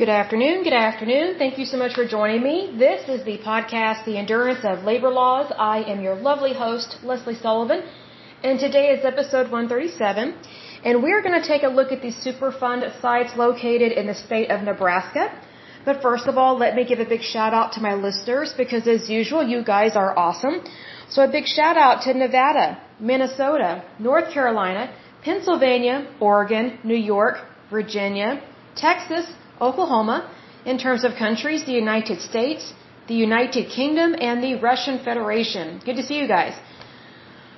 Good afternoon. Good afternoon. Thank you so much for joining me. This is the podcast, The Endurance of Labor Laws. I am your lovely host, Leslie Sullivan, and today is episode 137. And we're going to take a look at these Superfund sites located in the state of Nebraska. But first of all, let me give a big shout out to my listeners because as usual, you guys are awesome. So a big shout out to Nevada, Minnesota, North Carolina, Pennsylvania, Oregon, New York, Virginia, Texas, Oklahoma, in terms of countries, the United States, the United Kingdom, and the Russian Federation. Good to see you guys.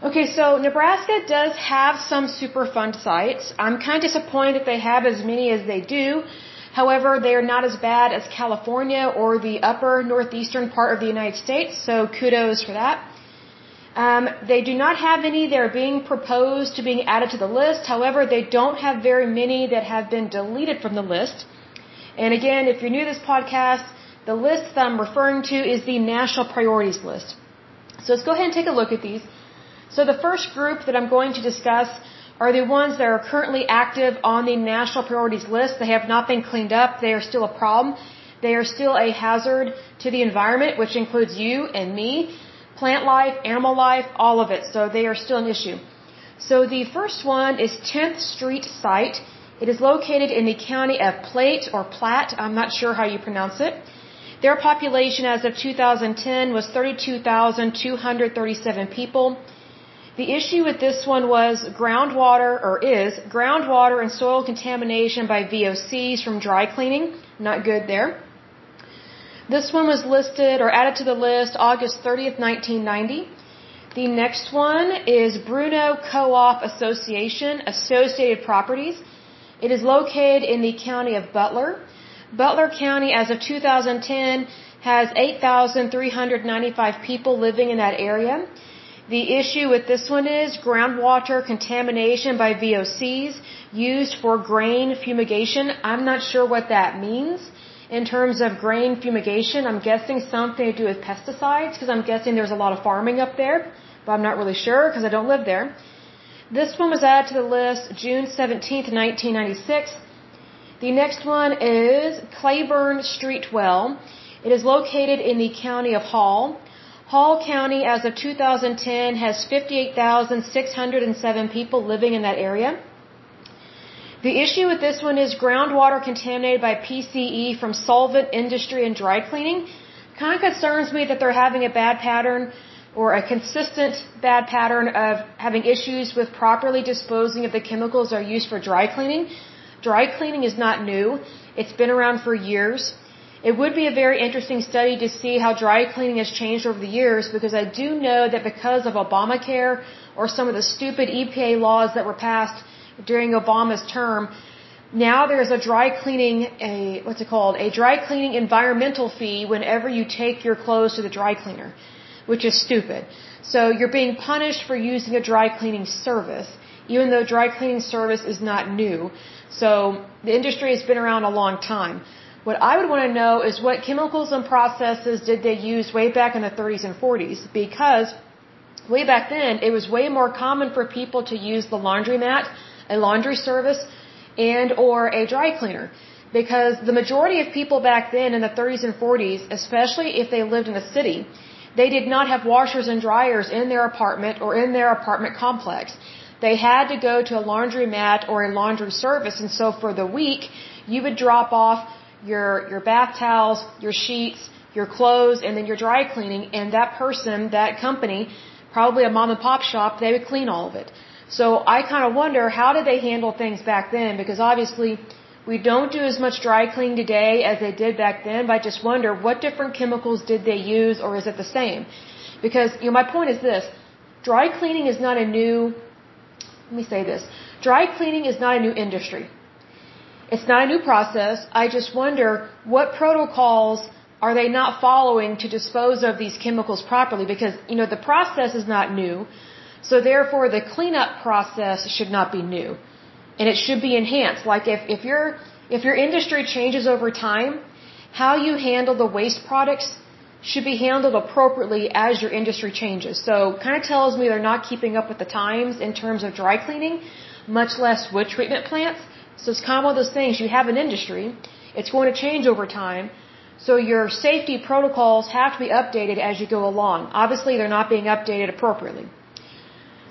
Okay, so Nebraska does have some Superfund sites. I'm kind of disappointed they have as many as they do. However, they are not as bad as California or the upper northeastern part of the United States, so kudos for that. Um, they do not have any that are being proposed to being added to the list. However, they don't have very many that have been deleted from the list. And again, if you're new to this podcast, the list that I'm referring to is the national priorities list. So let's go ahead and take a look at these. So the first group that I'm going to discuss are the ones that are currently active on the national priorities list. They have not been cleaned up. They are still a problem. They are still a hazard to the environment, which includes you and me, plant life, animal life, all of it. So they are still an issue. So the first one is 10th Street site. It is located in the county of Plate or Platte. I'm not sure how you pronounce it. Their population as of 2010 was 32,237 people. The issue with this one was groundwater, or is, groundwater and soil contamination by VOCs from dry cleaning. Not good there. This one was listed or added to the list August 30th, 1990. The next one is Bruno Co-op Association, Associated Properties. It is located in the county of Butler. Butler County, as of 2010, has 8,395 people living in that area. The issue with this one is groundwater contamination by VOCs used for grain fumigation. I'm not sure what that means in terms of grain fumigation. I'm guessing something to do with pesticides because I'm guessing there's a lot of farming up there, but I'm not really sure because I don't live there. This one was added to the list June 17, 1996. The next one is Cleburn Street Well. It is located in the county of Hall. Hall County, as of 2010, has 58,607 people living in that area. The issue with this one is groundwater contaminated by PCE from solvent industry and dry cleaning. Kind of concerns me that they're having a bad pattern or a consistent bad pattern of having issues with properly disposing of the chemicals that are used for dry cleaning. Dry cleaning is not new. It's been around for years. It would be a very interesting study to see how dry cleaning has changed over the years because I do know that because of Obamacare or some of the stupid EPA laws that were passed during Obama's term, now there's a dry cleaning, a, what's it called? A dry cleaning environmental fee whenever you take your clothes to the dry cleaner which is stupid. So you're being punished for using a dry cleaning service, even though dry cleaning service is not new. So the industry has been around a long time. What I would want to know is what chemicals and processes did they use way back in the 30s and 40s? Because way back then, it was way more common for people to use the laundromat, a laundry service, and or a dry cleaner. Because the majority of people back then in the 30s and 40s, especially if they lived in a city, they did not have washers and dryers in their apartment or in their apartment complex. They had to go to a laundromat or a laundry service, and so for the week, you would drop off your your bath towels, your sheets, your clothes, and then your dry cleaning, and that person, that company, probably a mom and pop shop, they would clean all of it. So I kind of wonder how did they handle things back then? Because obviously we don't do as much dry cleaning today as they did back then, but I just wonder what different chemicals did they use or is it the same? Because, you know, my point is this. Dry cleaning is not a new, let me say this. Dry cleaning is not a new industry. It's not a new process. I just wonder what protocols are they not following to dispose of these chemicals properly? Because, you know, the process is not new. So therefore the cleanup process should not be new and it should be enhanced. Like if, if your if your industry changes over time, how you handle the waste products should be handled appropriately as your industry changes. So kind of tells me they're not keeping up with the times in terms of dry cleaning, much less wood treatment plants. So it's kind of one of those things. You have an industry. It's going to change over time. So your safety protocols have to be updated as you go along. Obviously, they're not being updated appropriately.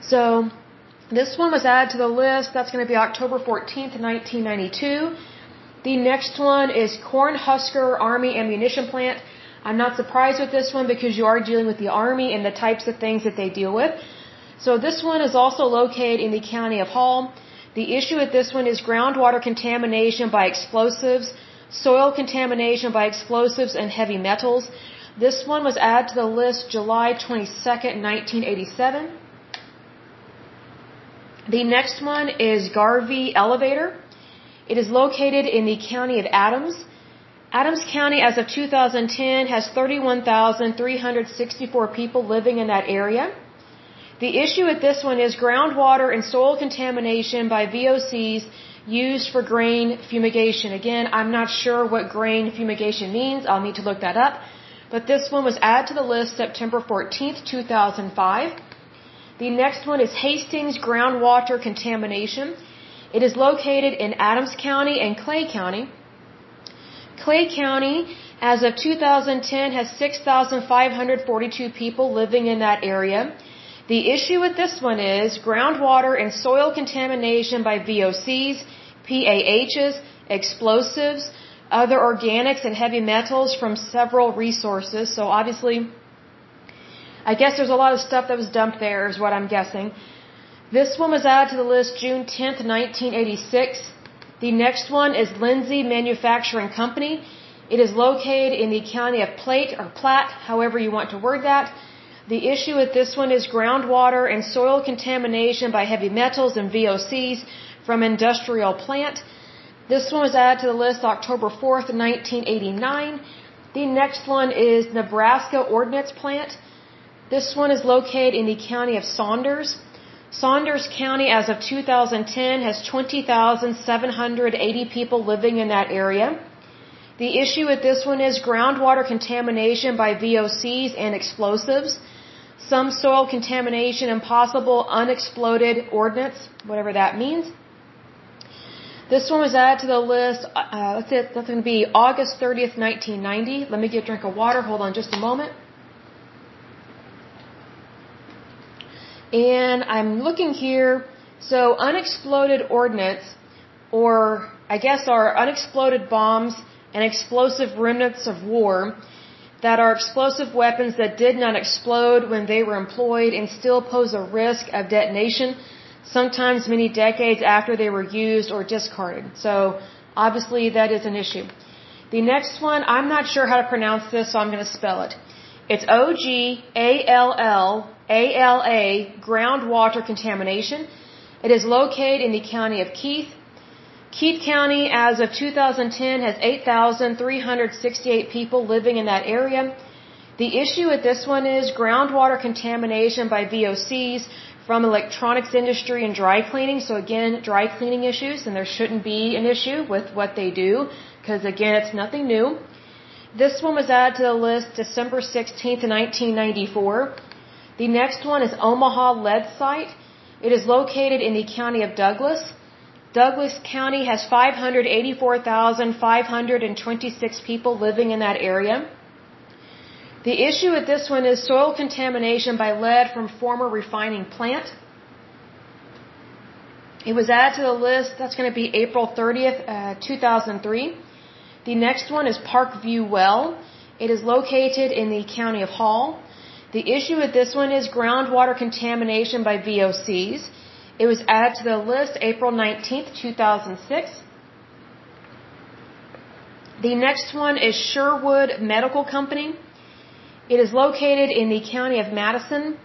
So this one was added to the list. That's going to be October 14th, 1992. The next one is Cornhusker Army Ammunition Plant. I'm not surprised with this one because you are dealing with the Army and the types of things that they deal with. So this one is also located in the county of Hall. The issue with this one is groundwater contamination by explosives, soil contamination by explosives and heavy metals. This one was added to the list July 22nd, 1987. The next one is Garvey Elevator. It is located in the county of Adams. Adams County, as of 2010, has 31,364 people living in that area. The issue with this one is groundwater and soil contamination by VOCs used for grain fumigation. Again, I'm not sure what grain fumigation means. I'll need to look that up. But this one was added to the list September 14th, 2005. The next one is Hastings groundwater contamination. It is located in Adams County and Clay County. Clay County, as of 2010, has 6,542 people living in that area. The issue with this one is groundwater and soil contamination by VOCs, PAHs, explosives, other organics and heavy metals from several resources. So obviously, I guess there's a lot of stuff that was dumped there is what I'm guessing. This one was added to the list June 10th, 1986. The next one is Lindsay Manufacturing Company. It is located in the county of Plate or Platte, however you want to word that. The issue with this one is groundwater and soil contamination by heavy metals and VOCs from industrial plant. This one was added to the list October 4th, 1989. The next one is Nebraska Ordnance Plant. This one is located in the county of Saunders. Saunders County, as of 2010, has 20,780 people living in that area. The issue with this one is groundwater contamination by VOCs and explosives some soil contamination and possible unexploded ordnance, whatever that means. This one was added to the list, uh, let's see, that's going to be August 30th, 1990. Let me get a drink of water. Hold on just a moment. And I'm looking here. So unexploded ordnance, or I guess are unexploded bombs and explosive remnants of war that are explosive weapons that did not explode when they were employed and still pose a risk of detonation, sometimes many decades after they were used or discarded. So, obviously, that is an issue. The next one, I'm not sure how to pronounce this, so I'm going to spell it. It's O G A L L A L A, groundwater contamination. It is located in the county of Keith. Keith County, as of 2010, has 8,368 people living in that area. The issue with this one is groundwater contamination by VOCs from electronics industry and dry cleaning. So again, dry cleaning issues, and there shouldn't be an issue with what they do, because again, it's nothing new. This one was added to the list December 16th, 1994. The next one is Omaha Lead Site. It is located in the county of Douglas. Douglas County has 584,526 people living in that area. The issue with this one is soil contamination by lead from former refining plant. It was added to the list. That's going to be April 30th, uh, 2003. The next one is Parkview Well. It is located in the county of Hall. The issue with this one is groundwater contamination by VOCs. It was added to the list April 19, 2006. The next one is Sherwood Medical Company. It is located in the county of Madison.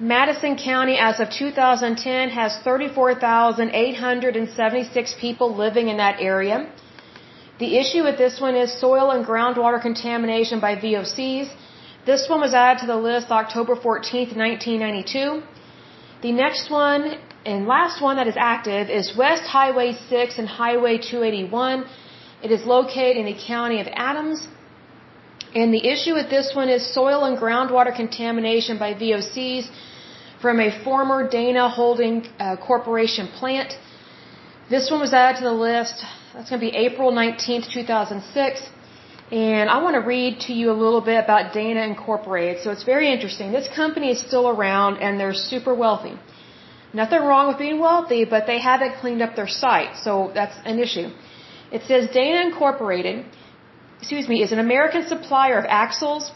Madison County, as of 2010, has 34,876 people living in that area. The issue with this one is soil and groundwater contamination by VOCs. This one was added to the list October 14, 1992. The next one and last one that is active is West Highway 6 and Highway 281. It is located in the county of Adams. And the issue with this one is soil and groundwater contamination by VOCs from a former Dana Holding uh, Corporation plant. This one was added to the list. That's going to be April 19th, 2006. And I want to read to you a little bit about Dana Incorporated. So it's very interesting. This company is still around and they're super wealthy. Nothing wrong with being wealthy, but they haven't cleaned up their site. So that's an issue. It says Dana Incorporated, excuse me, is an American supplier of axles,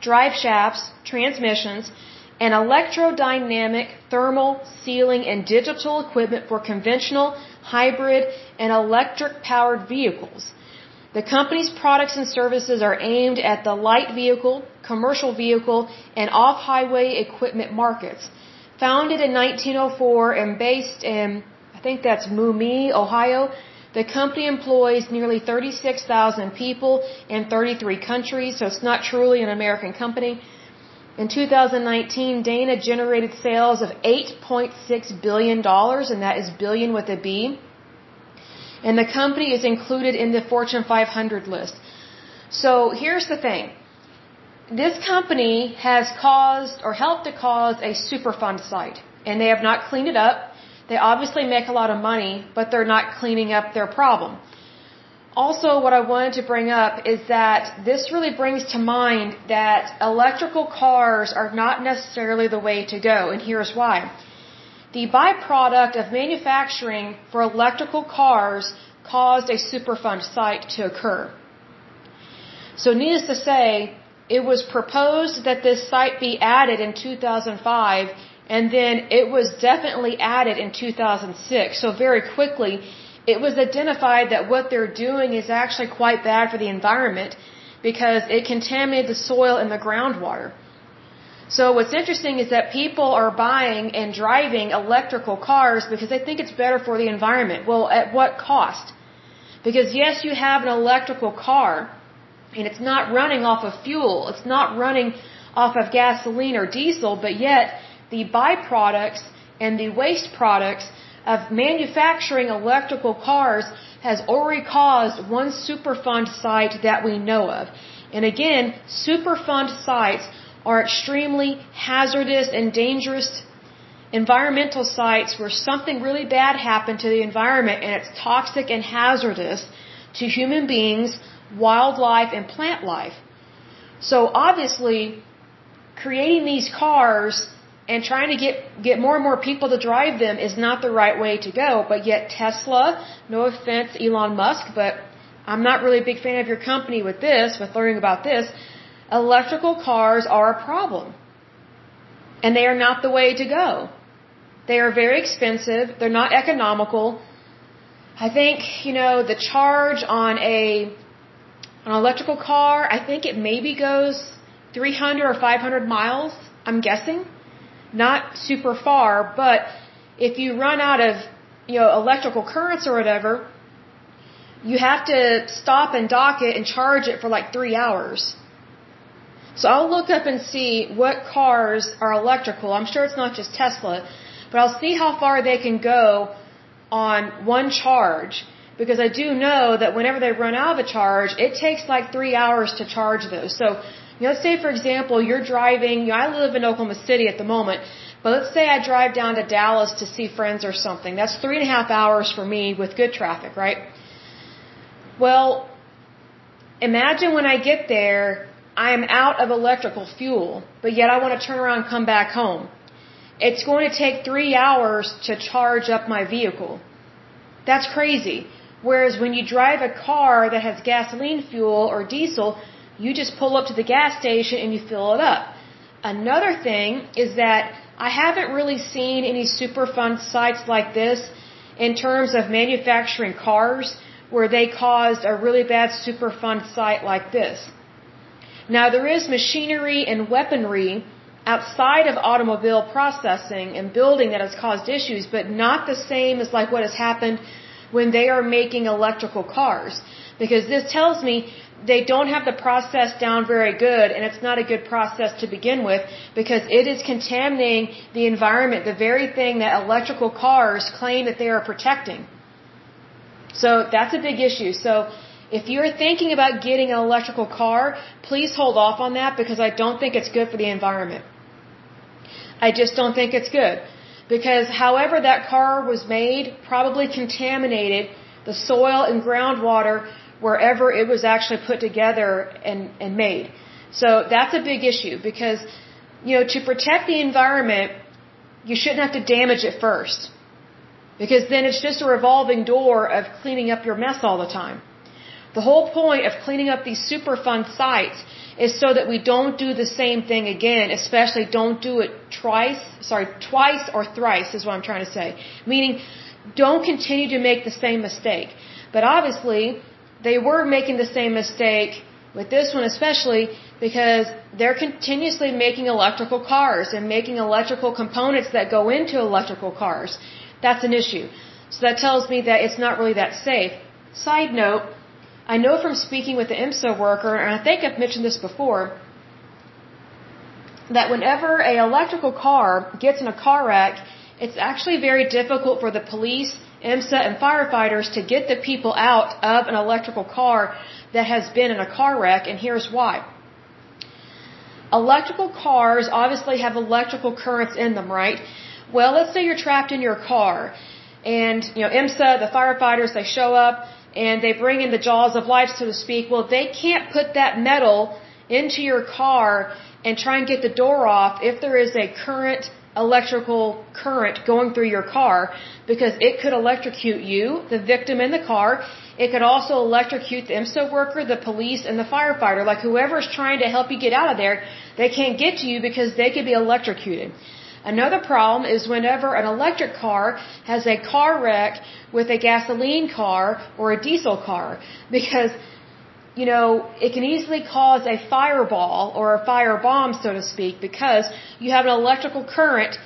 drive shafts, transmissions, and electrodynamic, thermal, sealing, and digital equipment for conventional, hybrid, and electric powered vehicles. The company's products and services are aimed at the light vehicle, commercial vehicle, and off-highway equipment markets. Founded in 1904 and based in, I think that's Maumee, Ohio, the company employs nearly 36,000 people in 33 countries, so it's not truly an American company. In 2019, Dana generated sales of $8.6 billion, and that is billion with a B and the company is included in the Fortune 500 list. So here's the thing. This company has caused or helped to cause a Superfund site, and they have not cleaned it up. They obviously make a lot of money, but they're not cleaning up their problem. Also, what I wanted to bring up is that this really brings to mind that electrical cars are not necessarily the way to go, and here's why the byproduct of manufacturing for electrical cars caused a Superfund site to occur. So needless to say, it was proposed that this site be added in 2005 and then it was definitely added in 2006. So very quickly, it was identified that what they're doing is actually quite bad for the environment because it contaminated the soil and the groundwater. So what's interesting is that people are buying and driving electrical cars because they think it's better for the environment. Well, at what cost? Because yes, you have an electrical car and it's not running off of fuel. It's not running off of gasoline or diesel, but yet the byproducts and the waste products of manufacturing electrical cars has already caused one Superfund site that we know of. And again, Superfund sites are extremely hazardous and dangerous environmental sites where something really bad happened to the environment and it's toxic and hazardous to human beings, wildlife, and plant life. So obviously, creating these cars and trying to get, get more and more people to drive them is not the right way to go. But yet Tesla, no offense Elon Musk, but I'm not really a big fan of your company with this, with learning about this, electrical cars are a problem. And they are not the way to go. They are very expensive. They're not economical. I think, you know, the charge on a an electrical car, I think it maybe goes 300 or 500 miles, I'm guessing. Not super far, but if you run out of, you know, electrical currents or whatever, you have to stop and dock it and charge it for like 3 hours. So I'll look up and see what cars are electrical. I'm sure it's not just Tesla, but I'll see how far they can go on one charge because I do know that whenever they run out of a charge, it takes like three hours to charge those. So, you know, let's say for example, you're driving, you know, I live in Oklahoma City at the moment, but let's say I drive down to Dallas to see friends or something. That's three and a half hours for me with good traffic, right? Well, imagine when I get there, I am out of electrical fuel, but yet I want to turn around and come back home. It's going to take three hours to charge up my vehicle. That's crazy. Whereas when you drive a car that has gasoline fuel or diesel, you just pull up to the gas station and you fill it up. Another thing is that I haven't really seen any Superfund sites like this in terms of manufacturing cars where they caused a really bad Superfund site like this. Now there is machinery and weaponry outside of automobile processing and building that has caused issues, but not the same as like what has happened when they are making electrical cars. Because this tells me they don't have the process down very good and it's not a good process to begin with because it is contaminating the environment, the very thing that electrical cars claim that they are protecting. So that's a big issue. So if you're thinking about getting an electrical car, please hold off on that because I don't think it's good for the environment. I just don't think it's good. Because however that car was made probably contaminated the soil and groundwater wherever it was actually put together and, and made. So that's a big issue because, you know, to protect the environment, you shouldn't have to damage it first. Because then it's just a revolving door of cleaning up your mess all the time. The whole point of cleaning up these Superfund sites is so that we don't do the same thing again, especially don't do it twice, sorry, twice or thrice is what I'm trying to say. Meaning, don't continue to make the same mistake. But obviously, they were making the same mistake with this one especially because they're continuously making electrical cars and making electrical components that go into electrical cars. That's an issue. So that tells me that it's not really that safe. Side note, I know from speaking with the EMSA worker, and I think I've mentioned this before, that whenever a electrical car gets in a car wreck, it's actually very difficult for the police, EMSA, and firefighters to get the people out of an electrical car that has been in a car wreck, and here's why. Electrical cars obviously have electrical currents in them, right? Well, let's say you're trapped in your car, and you know EMSA, the firefighters, they show up and they bring in the jaws of life, so to speak. Well, they can't put that metal into your car and try and get the door off if there is a current electrical current going through your car because it could electrocute you, the victim in the car. It could also electrocute the EMSA worker, the police, and the firefighter. Like whoever's trying to help you get out of there, they can't get to you because they could be electrocuted. Another problem is whenever an electric car has a car wreck with a gasoline car or a diesel car because you know, it can easily cause a fireball or a fire bomb, so to speak, because you have an electrical current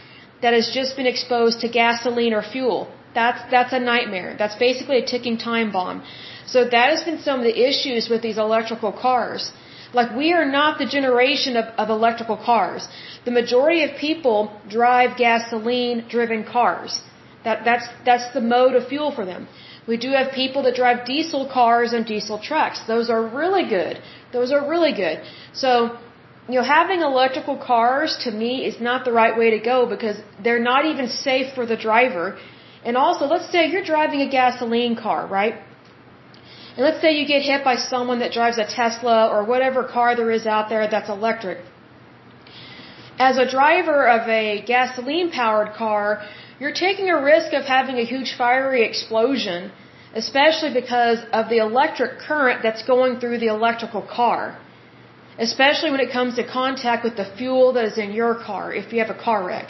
that has just been exposed to gasoline or fuel. That's, that's a nightmare. That's basically a ticking time bomb. So that has been some of the issues with these electrical cars. Like we are not the generation of, of electrical cars. The majority of people drive gasoline driven cars. That, that's, that's the mode of fuel for them. We do have people that drive diesel cars and diesel trucks. Those are really good. Those are really good. So, you know, having electrical cars to me is not the right way to go because they're not even safe for the driver. And also, let's say you're driving a gasoline car, right? And let's say you get hit by someone that drives a Tesla or whatever car there is out there that's electric. As a driver of a gasoline powered car, you're taking a risk of having a huge fiery explosion, especially because of the electric current that's going through the electrical car. Especially when it comes to contact with the fuel that is in your car, if you have a car wreck.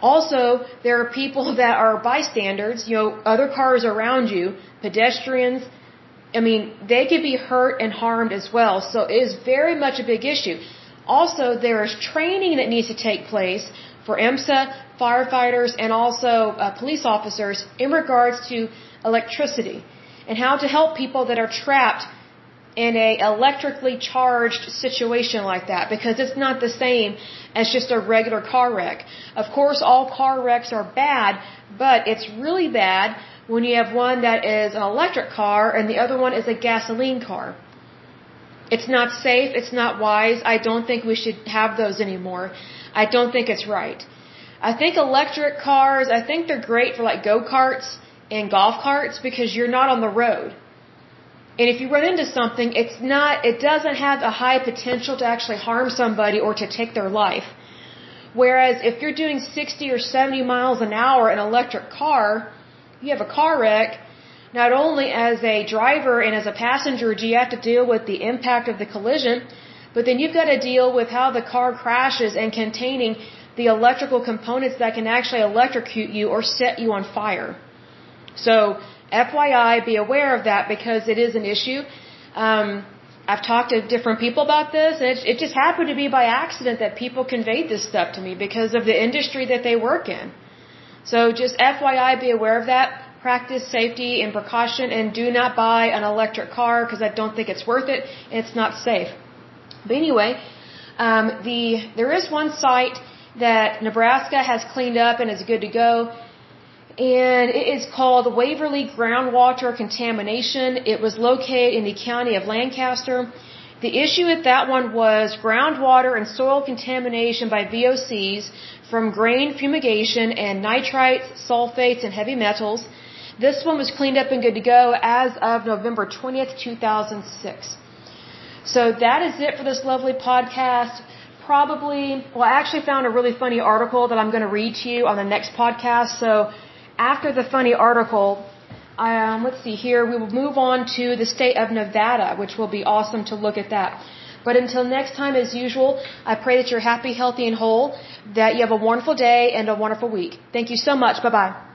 Also, there are people that are bystanders, you know, other cars around you, pedestrians, I mean, they could be hurt and harmed as well. So it is very much a big issue. Also, there is training that needs to take place for EMSA, firefighters, and also uh, police officers in regards to electricity and how to help people that are trapped in a electrically charged situation like that because it's not the same as just a regular car wreck. Of course, all car wrecks are bad, but it's really bad when you have one that is an electric car and the other one is a gasoline car. It's not safe, it's not wise. I don't think we should have those anymore. I don't think it's right. I think electric cars, I think they're great for like go-karts and golf carts because you're not on the road. And if you run into something, it's not, it doesn't have a high potential to actually harm somebody or to take their life. Whereas if you're doing 60 or 70 miles an hour in an electric car, you have a car wreck, not only as a driver and as a passenger do you have to deal with the impact of the collision, but then you've got to deal with how the car crashes and containing the electrical components that can actually electrocute you or set you on fire. So, FYI, be aware of that because it is an issue. Um, I've talked to different people about this, and it, it just happened to be by accident that people conveyed this stuff to me because of the industry that they work in. So just FYI, be aware of that. Practice safety and precaution and do not buy an electric car because I don't think it's worth it. It's not safe. But anyway, um, the there is one site that Nebraska has cleaned up and is good to go. And it is called Waverly Groundwater Contamination. It was located in the county of Lancaster. The issue with that one was groundwater and soil contamination by VOCs from grain fumigation and nitrites, sulfates, and heavy metals. This one was cleaned up and good to go as of November 20th, 2006. So that is it for this lovely podcast. Probably, well, I actually found a really funny article that I'm going to read to you on the next podcast. So after the funny article, um, let's see here, we will move on to the state of Nevada, which will be awesome to look at that. But until next time, as usual, I pray that you're happy, healthy, and whole, that you have a wonderful day and a wonderful week. Thank you so much. Bye bye.